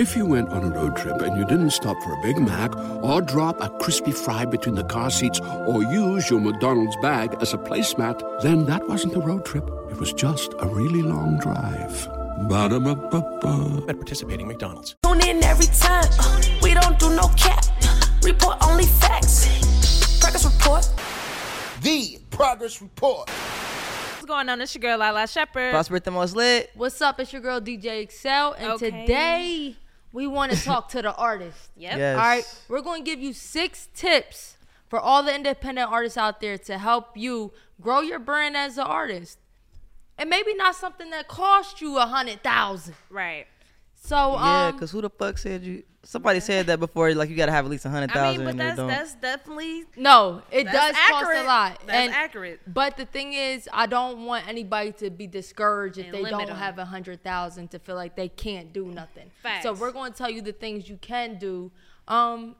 If you went on a road trip and you didn't stop for a Big Mac or drop a crispy fry between the car seats or use your McDonald's bag as a placemat, then that wasn't a road trip. It was just a really long drive. Ba-da-ba-ba-ba. At participating McDonald's. Tune in every time. Uh, we don't do no cap. Report only facts. Progress report. The Progress Report. What's going on? It's your girl Lalaa Shepard. Prosper the most lit. What's up? It's your girl DJ eXeL, and Okay. today we want to talk to the artist. Yep. Yes. All right, we're going to give you six tips for all the independent artists out there to help you grow your brand as an artist, and maybe not something that cost you a hundred thousand. Right. So Yeah, um, because who the fuck said you? Somebody said that before. Like you gotta have at least a hundred thousand. I mean, but that's Don't. that's definitely no, it that's does cost a lot. That's and, accurate. But the thing is, I don't want anybody to be discouraged if And they limit don't 'em. have a hundred thousand to feel like they can't do nothing. So we're going to tell you the things you can do, um,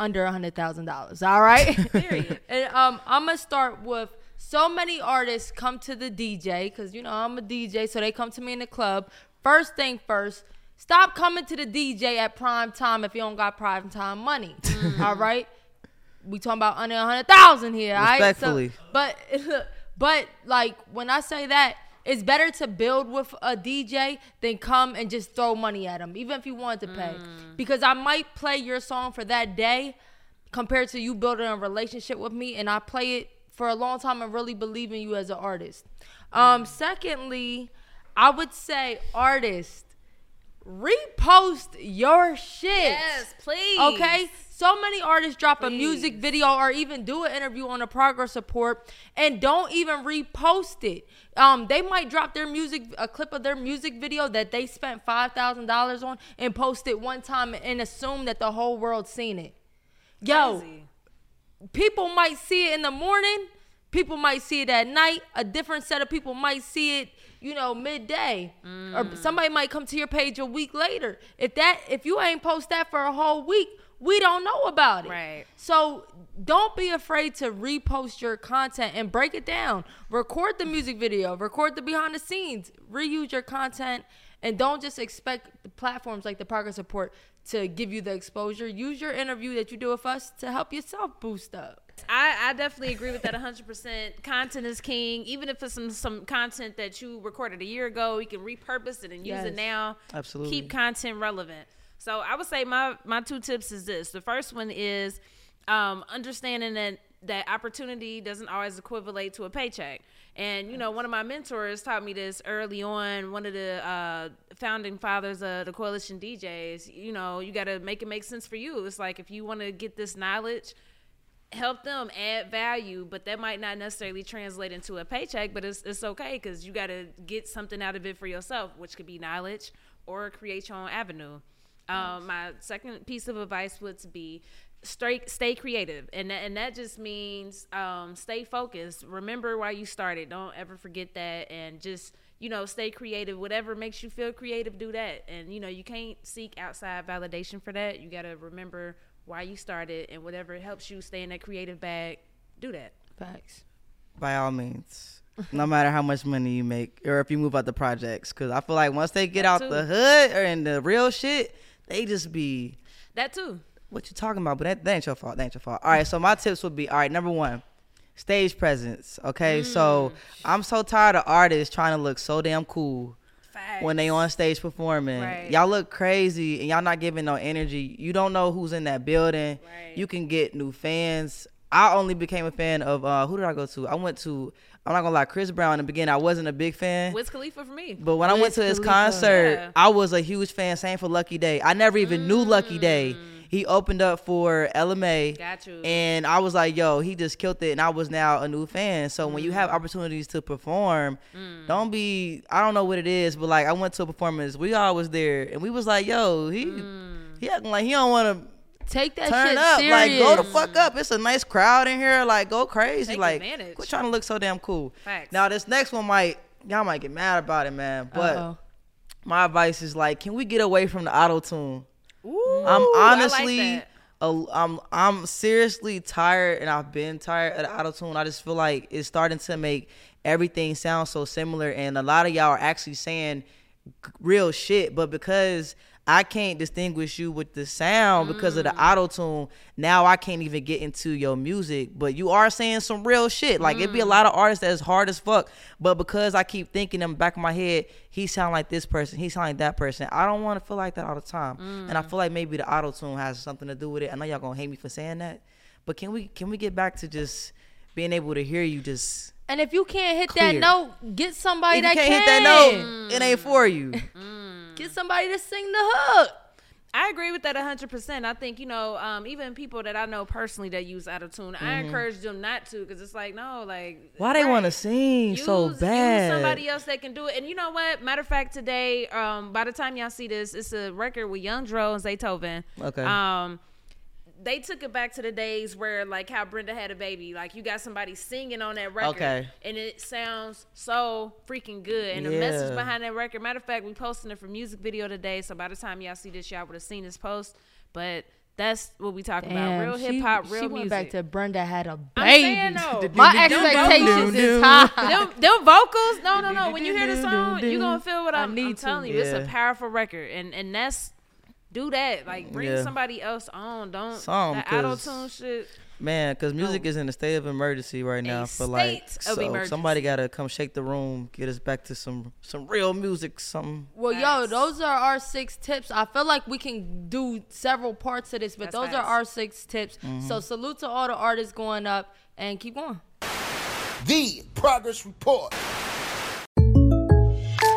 under a hundred thousand dollars. All right. Period. and um, I'm gonna start with so many artists come to the DJ because you know I'm a DJ, so they come to me in the club. First thing first. Stop coming to the DJ at prime time if you don't got prime time money. All right we talking about under a hundred thousand here, all right? So- Respectfully. but but like when I say that, it's better to build with a DJ than come and just throw money at them, even if you wanted to pay. Because I might play your song for that day compared to you building a relationship with me, and I play it for a long time and really believe in you as an artist. Um, secondly, I would say artist repost your shit. Yes, please. Okay. So many artists drop a music video or even do an interview on a progress report and don't even repost it. Um, they might drop their music, a clip of their music video that they spent five thousand dollars on, and post it one time and assume that the whole world's seen it. Yo, Crazy. people might see it in the morning people might see it at night a different set of people might see it you know midday. Or mm. somebody might come to your page a week later. If that if you ain't post that for a whole week we don't know about it. Right. so don't be afraid to repost your content and break it down. Record the music video. Record the behind the scenes. Reuse your content and don't just expect the platforms like the progress report to give you the exposure use your interview that you do with us to help yourself boost up I, I definitely agree with that 100%. Content is king. Even if it's some, some content that you recorded a year ago, you can repurpose it and use Yes. it now. Absolutely. Keep content relevant. So I would say my, my two tips is this. The first one is um, understanding that that opportunity doesn't always equivalent to a paycheck. And you know, one of my mentors taught me this early on. One of the uh, founding fathers of the coalition DJs. You know, you got to make it make sense for you. It's like if you want to get this knowledge, help them add value, but that might not necessarily translate into a paycheck. But it's it's okay because you got to get something out of it for yourself, which could be knowledge or create your own avenue. Um, my second piece of advice would be stay stay creative, and that, and that just means um, stay focused. Remember why you started. Don't ever forget that, and just you know stay creative. Whatever makes you feel creative, do that. And you know you can't seek outside validation for that. You got to remember why you started, and whatever helps you stay in that creative bag, do that. facts By all means, no matter how much money you make, or if you move out the projects, because I feel like once they get out too. the hood or in the real shit, they just be That too. What you talking about? But that, that ain't your fault. That ain't your fault. All right. So my tips would be all right. Number one, stage presence. Okay. So I'm so tired of artists trying to look so damn cool when they on stage performing. Right. Y'all look crazy and y'all not giving no energy. You don't know who's in that building. Right. You can get new fans. I only became a fan of uh who did I go to? I went to I'm not gonna lie, Chris Brown in the beginning. I wasn't a big fan. Wiz Khalifa for me. But when I went Wiz to his Khalifa. concert, Yeah. I was a huge fan. Same for Lucky Daye. I never even knew Lucky Daye. He opened up for Ella Mai. Mm. Got you. And I was like, yo, he just killed it. And I was now a new fan. So when you Mm. have opportunities to perform, don't be, I don't know what it is, but like I went to a performance. We all was there. And we was like, yo, he, Mm. he acting like he don't want to take that turn shit up. serious Like, go the fuck up. It's a nice crowd in here. Like, go crazy. Take like, advantage. quit trying to look so damn cool. Facts. Now, this next one might, y'all might get mad about it, man. But Uh-oh. my advice is like, can we get away from the auto tune? Ooh, I'm like honestly, that. a- I'm I'm seriously tired, and I've been tired of the auto tune. I just feel like it's starting to make everything sound so similar, and a lot of y'all are actually saying real shit, but because I can't distinguish you with the sound because of the mm. auto tune. Now I can't even get into your music, but you are saying some real shit. Like it'd be a mm. lot of artists that's hard as fuck, but because I keep thinking in the back of my head, he sound like this person, he sound like that person. I don't want to feel like that all the time, and I mm. feel like maybe the auto tune has something to do with it. I know y'all gonna hate me for saying that, but can we can we get back to just being able to hear you just And if you can't hit Clear. that note, get somebody if you that can't can. hit that note, it ain't for you. Get somebody to sing the hook. I agree with that 100%. I think, you know, um, even people that I know personally that use autotune, I encourage them not to because it's like, no, like. Mm-hmm. Why they want to sing so bad? Use somebody else that can do it. And you know what? Matter of fact, today, um, by the time y'all see this, it's a record with Young Dro and Zaytoven. Okay. Um, they took it back to the days where like how Brenda had a baby. Like you got somebody singing on that record, Okay. and it sounds so freaking good. And the message behind that record. Matter of fact, we posting it for music video today. So by the time y'all see this, y'all would have seen this post. But that's what we talking about: real hip hop, real She music. went back to Brenda had a I'm baby. saying though. My expectations is high. them, them vocals, no, no, no. When you hear the song, you are gonna feel what I I'm, I'm need to. telling you. It's a powerful record, and and that's do that. Like bring Yeah. somebody else on. Don't Some, that auto 'cause- tune shit. Man, because music is in a state of emergency right now. for like, of so emergency. somebody gotta come shake the room, get us back to some some real music. Some Well, yo, those are our six tips. I feel like we can do several parts of this, but That's those are our six tips. Mm-hmm. So salute to all the artists going up and keep going. The Progress Report.